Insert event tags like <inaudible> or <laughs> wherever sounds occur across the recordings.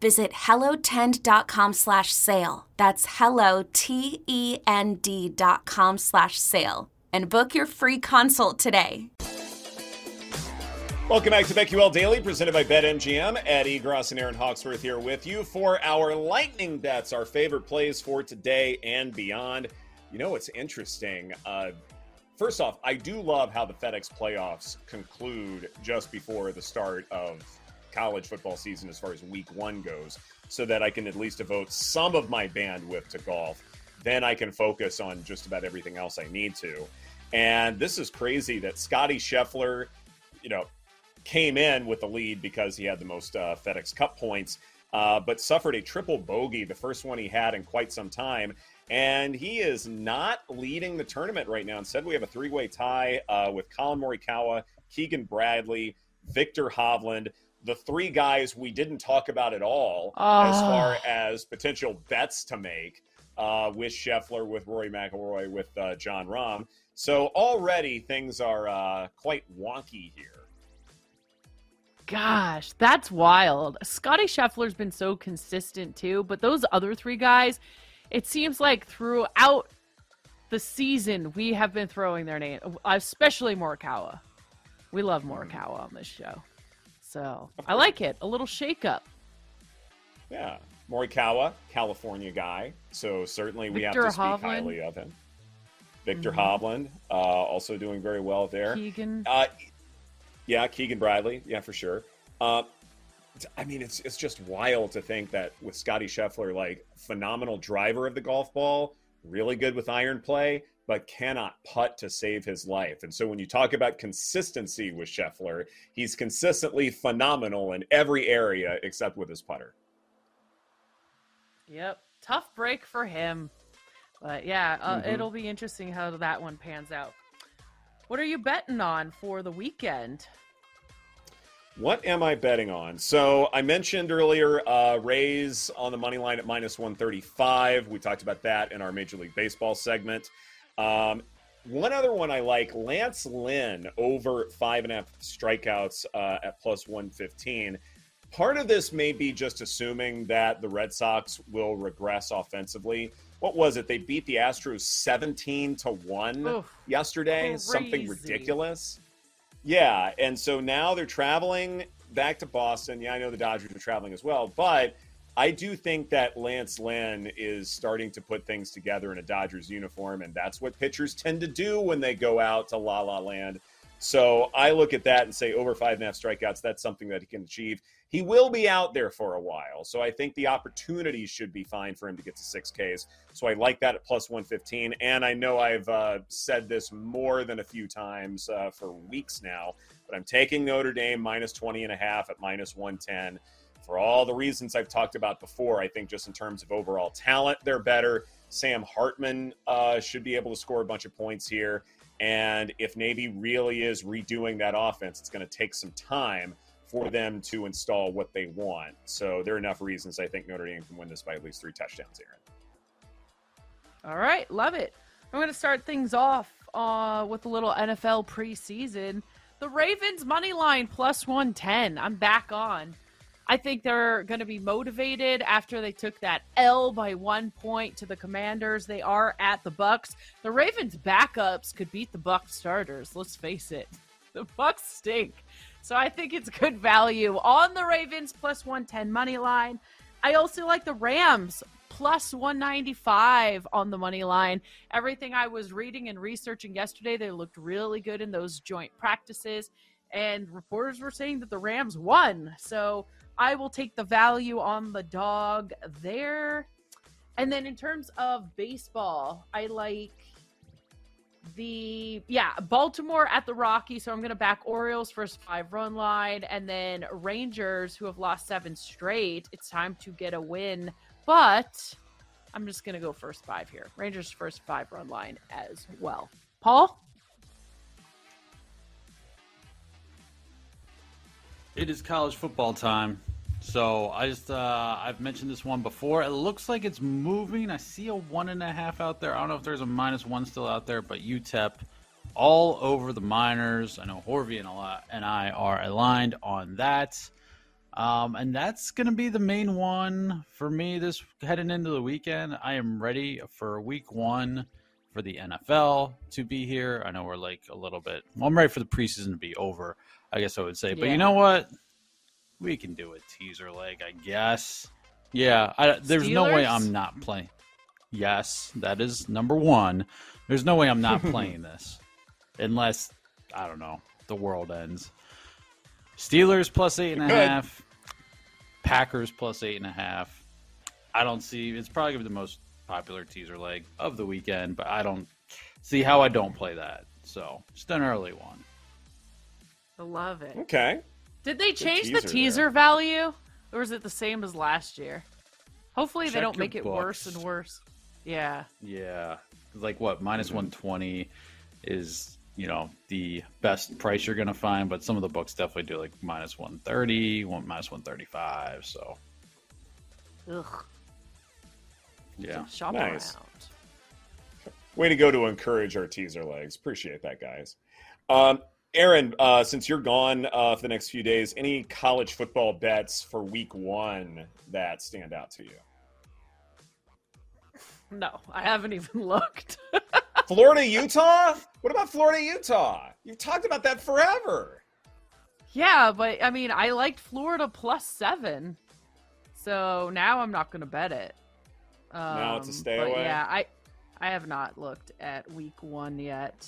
Visit hellotend.com slash sale. That's hello, T-E-N-D dot com slash sale. And book your free consult today. Welcome back to BetQL Daily, presented by BetMGM. Ed Egros and Erin Hawksworth here with you for our lightning bets, our favorite plays for today and beyond. You know what's interesting? Uh, first off, I do love how the FedEx playoffs conclude just before the start of college football season as far as week one goes, so that I can at least devote some of my bandwidth to golf. Then I can focus on just about everything else I need to. And this is crazy that Scotty Scheffler, you know, came in with the lead because he had the most uh, FedEx Cup points, uh, but suffered a triple bogey, the first one he had in quite some time. And he is not leading the tournament right now. Instead, we have a three way tie uh, with Collin Morikawa, Keegan Bradley, Viktor Hovland. The three guys we didn't talk about at all oh. as far as potential bets to make uh, with Scheffler, with Rory McIlroy, with uh, Jon Rahm. So already things are uh, quite wonky here. Gosh, that's wild. Scotty Scheffler's been so consistent too, but those other three guys, it seems like throughout the season we have been throwing their name, especially Morikawa. We love hmm. Morikawa on this show, so I like it. A little shakeup. Yeah, Morikawa, California guy, so certainly we have to speak Hovland. highly of him. Viktor mm-hmm. Hovland, uh, also doing very well there. Keegan. Uh, yeah, Keegan Bradley. Yeah, for sure. Uh, I mean, it's it's just wild to think that with Scotty Scheffler, like phenomenal driver of the golf ball, really good with iron play, but cannot putt to save his life. And so when you talk about consistency with Scheffler, he's consistently phenomenal in every area except with his putter. Yep, tough break for him. But yeah, uh, mm-hmm. it'll be interesting how that one pans out. What are you betting on for the weekend? What am I betting on? So I mentioned earlier uh, Rays on the money line at minus 135. We talked about that in our Major League Baseball segment. Um, one other one I like Lance Lynn over five and a half strikeouts uh, at plus 115. Part of this may be just assuming that the Red Sox will regress offensively what was it? They beat the Astros 17 to 1 yesterday. Crazy. Something ridiculous. Yeah. And so now they're traveling back to Boston. Yeah, I know the Dodgers are traveling as well, but I do think that Lance Lynn is starting to put things together in a Dodgers uniform, and that's what pitchers tend to do when they go out to La La Land. So I look at that and say over five and a half strikeouts, that's something that he can achieve. He will be out there for a while. So I think the opportunities should be fine for him to get to six Ks. So I like that at plus 115. And I know I've uh, said this more than a few times uh, for weeks now, but I'm taking Notre Dame minus 20 and a half at minus 110 for all the reasons I've talked about before. I think just in terms of overall talent, they're better. Sam Hartman uh, should be able to score a bunch of points here. And if Navy really is redoing that offense, it's going to take some time for them to install what they want. So there are enough reasons I think Notre Dame can win this by at least three touchdowns, Erin. All right, love it. I'm going to start things off uh, with a little NFL preseason. The Ravens money line plus 110. I'm back on. I think they're going to be motivated after they took that L by one point to the Commanders. They are at the Bucks. The Ravens backups could beat the Bucks starters. Let's face it, <laughs> the Bucks stink. So I think it's good value on the Ravens plus 110 money line. I also like the Rams plus 195 on the money line. Everything I was reading and researching yesterday, they looked really good in those joint practices. And reporters were saying that the Rams won. So I will take the value on the dog there. And then in terms of baseball, I like the yeah baltimore at the rocky so i'm gonna back orioles first five run line and then rangers who have lost seven straight. It's time to get a win but i'm just gonna go first five here. Rangers first five run line as well. Paul? It is college football time. So I just uh, I've mentioned this one before. It looks like it's moving. I see a one and a half out there. I don't know if there's a minus one still out there, but UTEP all over the minors. I know Horvey and, a lot, and I are aligned on that. Um, and that's going to be the main one for me this heading into the weekend. I am ready for week one for the NFL to be here. I know we're like a little bit. Well, I'm ready for the preseason to be over. I guess I would say. But Yeah. you know what? We can do a teaser leg, I guess. Yeah, I, there's no way I'm not playing. Yes, that is number one. There's no way I'm not <laughs> playing this, unless I don't know the world ends. Steelers plus eight and a Good. half. Packers plus eight and a half. I don't see. It's probably gonna be the most popular teaser leg of the weekend, but I don't see how I don't play that. So just an early one. i love it Okay. Did they change teaser the teaser value or is it the same as last year hopefully they don't your make it worse and worse yeah Yeah, like what minus Mm-hmm. one twenty is you know the best price you're gonna find, but some of the books definitely do like minus one thirty, one minus one thirty five. So Ugh. yeah, shop Nice. around Way to go to encourage our teaser legs. Appreciate that, guys. Um, Erin, uh, since you're gone uh, for the next few days, any college football bets for week one that stand out to you? <laughs> no i haven't even <laughs> looked <laughs> Florida, Utah? What about Florida, Utah? You've talked about that forever. Yeah, but I mean, I liked Florida plus seven, so now I'm not going to bet it. Um, Now it's a stay but away? Yeah, I I have not looked at week one yet,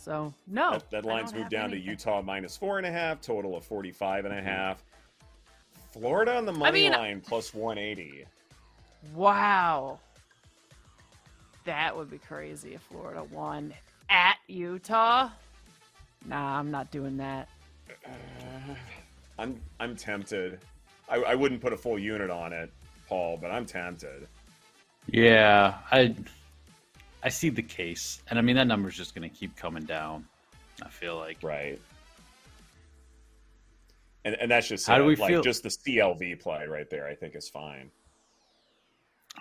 so no. that, that line's moved have down to. Utah minus four and a half, total of 45 and a mm-hmm. half. Florida on the money mean- line plus 180. Wow, that would be crazy if Florida won at Utah. Nah, I'm not doing that. <sighs> I'm I'm tempted. I, I wouldn't put a full unit on it, Paul, but I'm tempted. yeah. I I see the case, and I mean that number's just gonna keep coming down. I feel like Right. And and that's just How do we like feel- just the CLV play right there. I think is fine.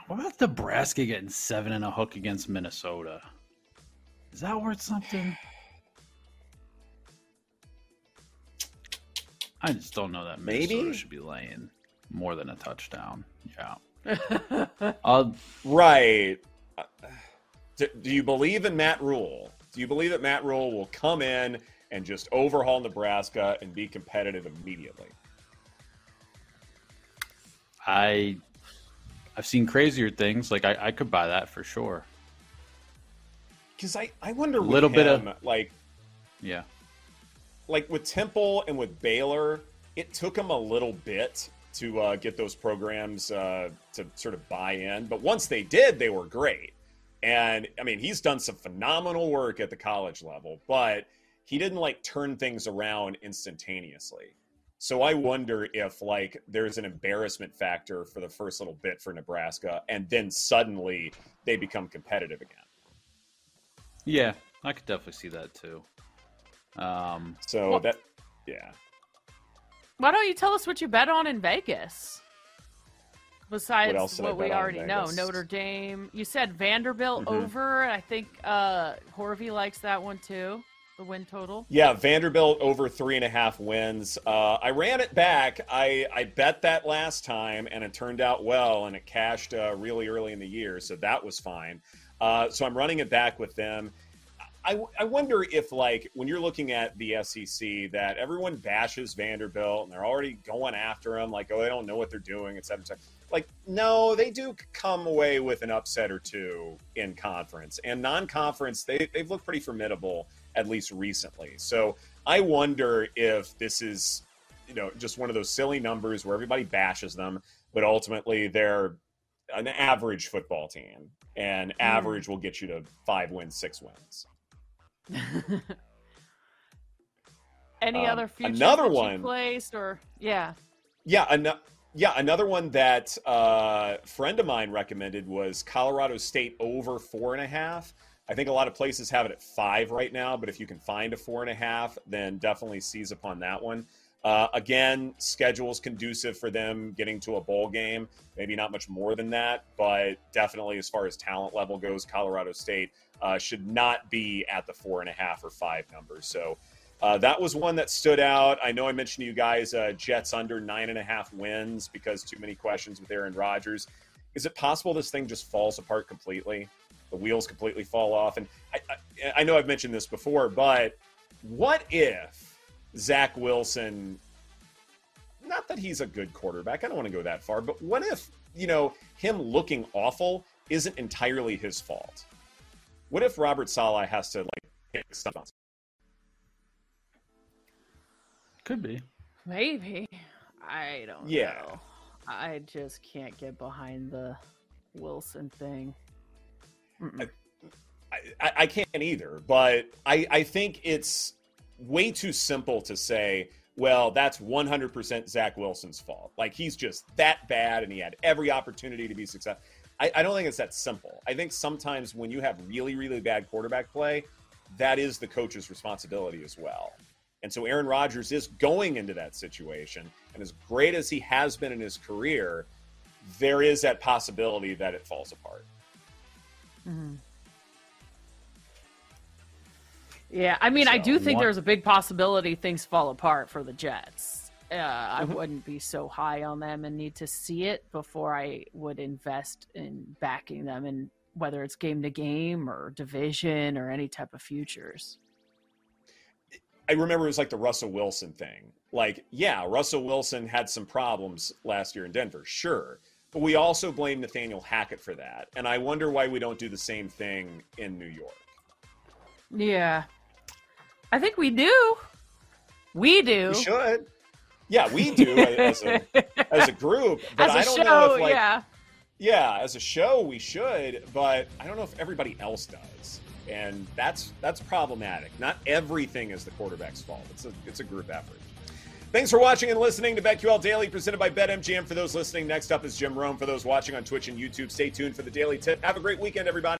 What about Nebraska getting seven and a hook against Minnesota? Is that worth something? I just don't know that Minnesota Maybe? should be laying more than a touchdown. Yeah. <laughs> Uh, Right. Do, do you believe in Matt Rhule? Do you believe that Matt Rhule will come in and just overhaul Nebraska and be competitive immediately? I I've seen crazier things. Like I, I could buy that for sure. Because I, I wonder with Little bit of- like Yeah. like with Temple and with Baylor, it took them a little bit to uh, get those programs uh, to sort of buy in. But once they did, they were great. And I mean, he's done some phenomenal work at the college level, but he didn't like turn things around instantaneously. So I wonder if like there's an embarrassment factor for the first little bit for Nebraska, and then suddenly they become competitive again. Yeah, I could definitely see that too. Um, So Well- that, yeah. Why don't you tell us what you bet on in Vegas? Besides what, what, we bet on in already know, Notre Dame. You said Vanderbilt Mhm. over. I think uh Horvey likes that one too. The win total. Yeah, Vanderbilt over three and a half wins. Uh, I ran it back. I, I bet that last time, and it turned out well, and it cashed uh, really early in the year, so that was fine. Uh, so I'm running it back with them. I, I wonder if, like, when you're looking at the SEC, that everyone bashes Vanderbilt and they're already going after them, like, oh, they don't know what they're doing, et cetera, et cetera. Like, no, they do come away with an upset or two in conference. And non conference, they, they've looked pretty formidable, at least recently. So I wonder if this is, you know, just one of those silly numbers where everybody bashes them, but ultimately they're an average football team. And average will get you to five wins, six wins. <laughs> Any Um, other futures another one- placed or yeah. Yeah, an- yeah. Another one that uh, a friend of mine recommended was Colorado State over four and a half. I think a lot of places have it at five right now, but if you can find a four and a half, then definitely seize upon that one. Uh, again, schedule's conducive for them getting to a bowl game. Maybe not much more than that, but definitely as far as talent level goes, Colorado State uh, should not be at the four and a half or five numbers. So uh, that was one that stood out. I know I mentioned to you guys uh, Jets under nine and a half wins because too many questions with Aaron Rodgers. Is it possible this thing just falls apart completely? The wheels completely fall off. And I, I, I know I've mentioned this before, but what if Zach Wilson? Not that he's a good quarterback. I don't want to go that far, but what if you know him looking awful isn't entirely his fault? What if Robert Saleh has to like Could be. Maybe. I don't Yeah. know. I just can't get behind the Wilson thing. Mm-mm. I, I can't either, but I, I think it's way too simple to say, well, that's 100% Zach Wilson's fault. Like he's just that bad and he had every opportunity to be successful. I, I don't think it's that simple. I think sometimes when you have really, really bad quarterback play, that is the coach's responsibility as well. And so Aaron Rodgers is going into that situation. And as great as he has been in his career, there is that possibility that it falls apart. Mhm. Yeah, I mean, I do think one- there's a big possibility things fall apart for the Jets. Uh, I Mhm. wouldn't be so high on them and need to see it before I would invest in backing them, and whether it's game to game or division or any type of futures. I remember it was like the Russell Wilson thing. Like, yeah, Russell Wilson had some problems last year in Denver, sure. But we also blame Nathaniel Hackett for that. And I wonder why we don't do the same thing in New York. Yeah, I think we do. We do. We should. Yeah, we do as a, as a group. But As a I don't show, know if, like, yeah. yeah, as a show, we should. But I don't know if everybody else does. And that's that's problematic. Not everything is the quarterback's fault. It's a it's a group effort. Thanks for watching and listening to BetQL Daily, presented by BetMGM. For those listening, next up is Jim Rome. For those watching on Twitch and YouTube, stay tuned for the Daily Tip. Have a great weekend, everybody.